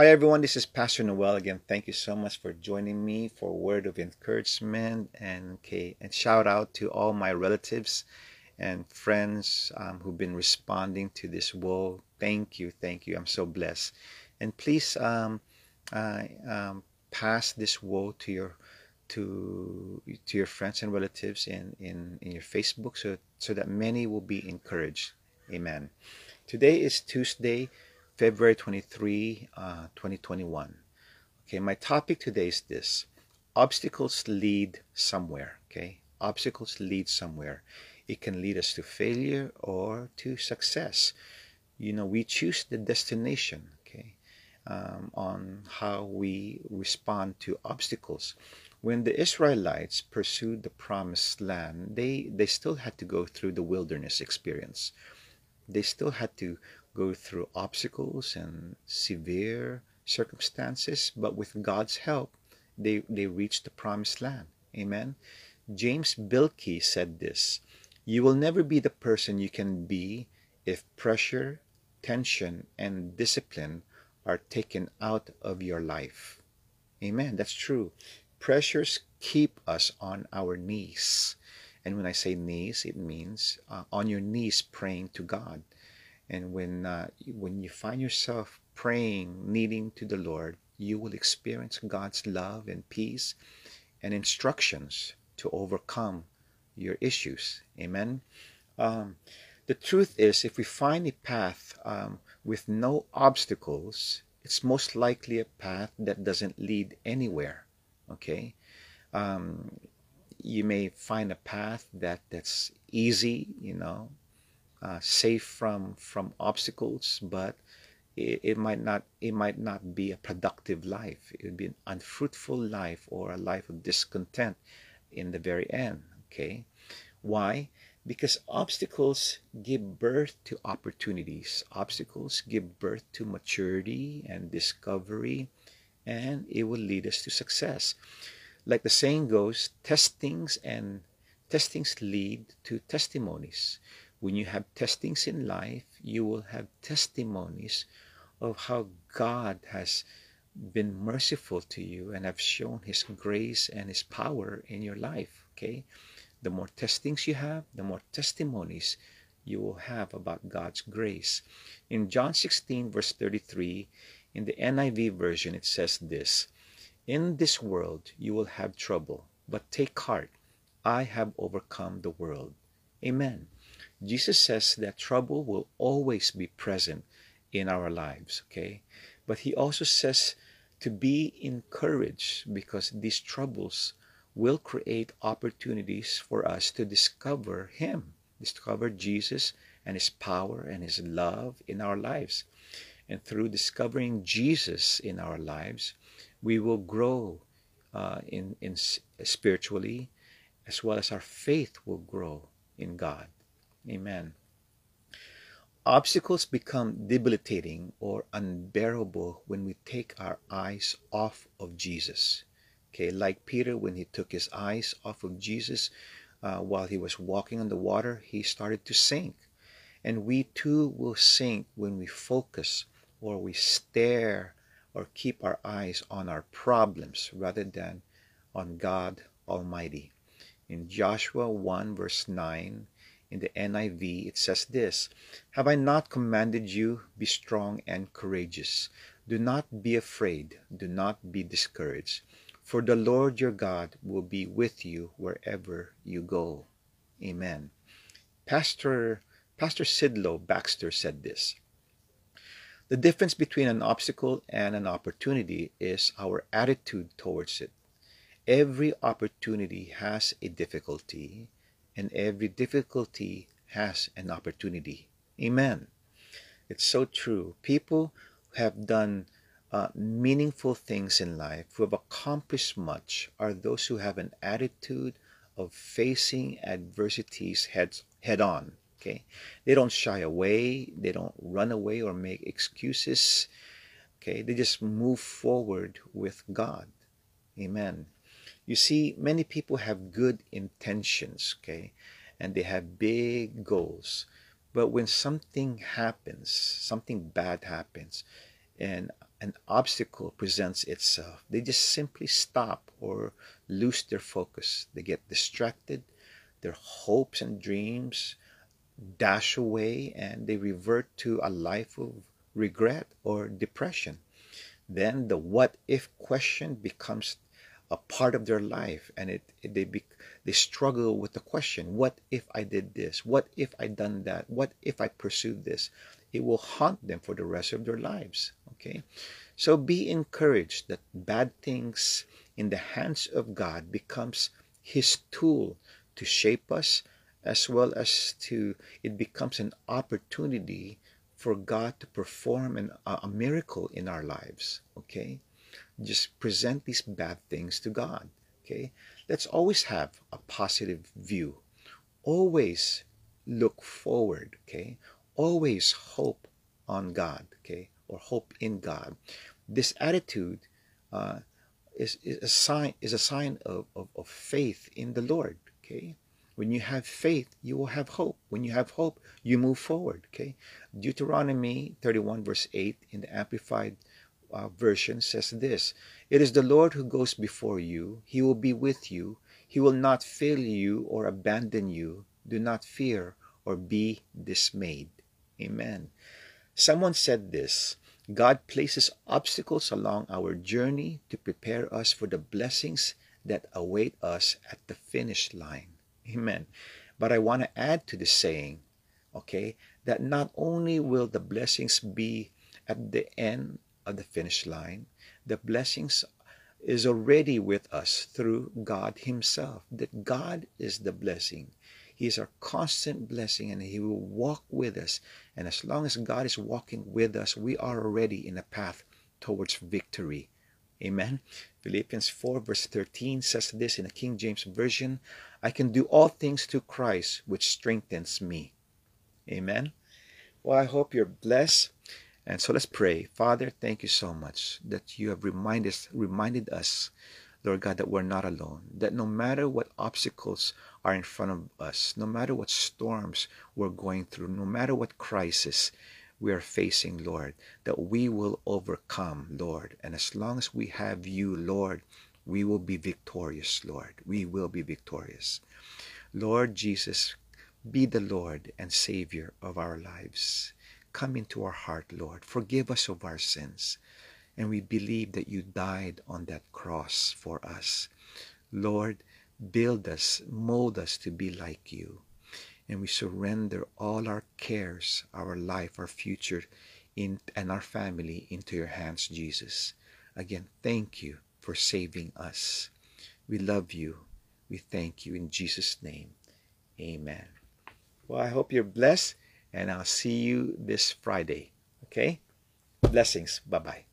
Hi, everyone. This is Pastor Noel again. Thank you so much for joining me for word of encouragement and okay, and shout out to all my relatives and friends um, who've been responding to this woe. Thank you, thank you. I'm so blessed. And please um, uh, um, pass this woe to your to to your friends and relatives in, in, in your Facebook so so that many will be encouraged. Amen. Today is Tuesday, February 23, uh, 2021. Okay, my topic today is this obstacles lead somewhere. Okay, obstacles lead somewhere. It can lead us to failure or to success. You know, we choose the destination. Okay, um, on how we respond to obstacles. When the Israelites pursued the promised land, they, they still had to go through the wilderness experience. They still had to go through obstacles and severe circumstances, but with God's help, they, they reached the promised land. Amen. James Bilkey said this You will never be the person you can be if pressure, tension, and discipline are taken out of your life. Amen. That's true. Pressures keep us on our knees. And when I say knees, it means uh, on your knees praying to God. And when uh, when you find yourself praying, needing to the Lord, you will experience God's love and peace and instructions to overcome your issues. Amen. Um, the truth is, if we find a path um, with no obstacles, it's most likely a path that doesn't lead anywhere. Okay. Um, you may find a path that that's easy, you know, uh, safe from from obstacles, but it, it might not it might not be a productive life. It would be an unfruitful life or a life of discontent in the very end. Okay, why? Because obstacles give birth to opportunities. Obstacles give birth to maturity and discovery, and it will lead us to success. Like the saying goes, testings and testings lead to testimonies. When you have testings in life, you will have testimonies of how God has been merciful to you and have shown his grace and his power in your life. Okay? The more testings you have, the more testimonies you will have about God's grace. In John 16, verse 33, in the NIV version, it says this In this world you will have trouble, but take heart, I have overcome the world. Amen. Jesus says that trouble will always be present in our lives, okay? But he also says to be encouraged because these troubles will create opportunities for us to discover him, discover Jesus and his power and his love in our lives. And through discovering Jesus in our lives, we will grow uh, in, in spiritually as well as our faith will grow in God. Amen. Obstacles become debilitating or unbearable when we take our eyes off of Jesus. Okay, like Peter, when he took his eyes off of Jesus uh, while he was walking on the water, he started to sink. And we too will sink when we focus or we stare or keep our eyes on our problems rather than on God Almighty. In Joshua 1, verse 9, in the NIV, it says this Have I not commanded you, be strong and courageous? Do not be afraid, do not be discouraged, for the Lord your God will be with you wherever you go. Amen. Pastor, Pastor Sidlow Baxter said this The difference between an obstacle and an opportunity is our attitude towards it. Every opportunity has a difficulty and every difficulty has an opportunity. Amen. It's so true. People who have done uh, meaningful things in life, who have accomplished much, are those who have an attitude of facing adversities head, head on. Okay, they don't shy away, they don't run away or make excuses. Okay, they just move forward with God. Amen. You see, many people have good intentions, okay, and they have big goals. But when something happens, something bad happens, and an obstacle presents itself, they just simply stop or lose their focus. They get distracted, their hopes and dreams dash away, and they revert to a life of regret or depression. Then the what if question becomes a part of their life and it, it they be, they struggle with the question what if i did this? What if i done that? What if i pursued this? It will haunt them for the rest of their lives okay? So be encouraged that bad things in the hands of god becomes his tool to shape us as well as to it becomes an opportunity for god to perform an, a miracle in our lives okay just present these bad things to God. Okay? Let's always have a positive view. Always look forward. Okay? Always hope on God. Okay? Or hope in God. This attitude uh, is, is a sign is a sign of, of, of faith in the Lord. Okay? When you have faith, you will have hope. When you have hope, you move forward. Okay? Deuteronomy 31 verse 8 in the Amplified uh, version says this It is the Lord who goes before you, He will be with you, He will not fail you or abandon you. Do not fear or be dismayed. Amen. Someone said this God places obstacles along our journey to prepare us for the blessings that await us at the finish line. Amen. But I want to add to the saying, okay, that not only will the blessings be at the end the finish line. The blessings is already with us through God Himself. That God is the blessing. He is our constant blessing and He will walk with us. And as long as God is walking with us, we are already in a path towards victory. Amen. Philippians 4, verse 13 says this in the King James Version I can do all things through Christ, which strengthens me. Amen. Well, I hope you're blessed. And so let's pray. Father, thank you so much that you have reminded us, reminded us, Lord God, that we're not alone. That no matter what obstacles are in front of us, no matter what storms we're going through, no matter what crisis we are facing, Lord, that we will overcome, Lord. And as long as we have you, Lord, we will be victorious, Lord. We will be victorious. Lord Jesus, be the Lord and Savior of our lives. Come into our heart, Lord. Forgive us of our sins. And we believe that you died on that cross for us. Lord, build us, mold us to be like you. And we surrender all our cares, our life, our future, in, and our family into your hands, Jesus. Again, thank you for saving us. We love you. We thank you in Jesus' name. Amen. Well, I hope you're blessed and I'll see you this Friday. Okay? Blessings. Bye bye.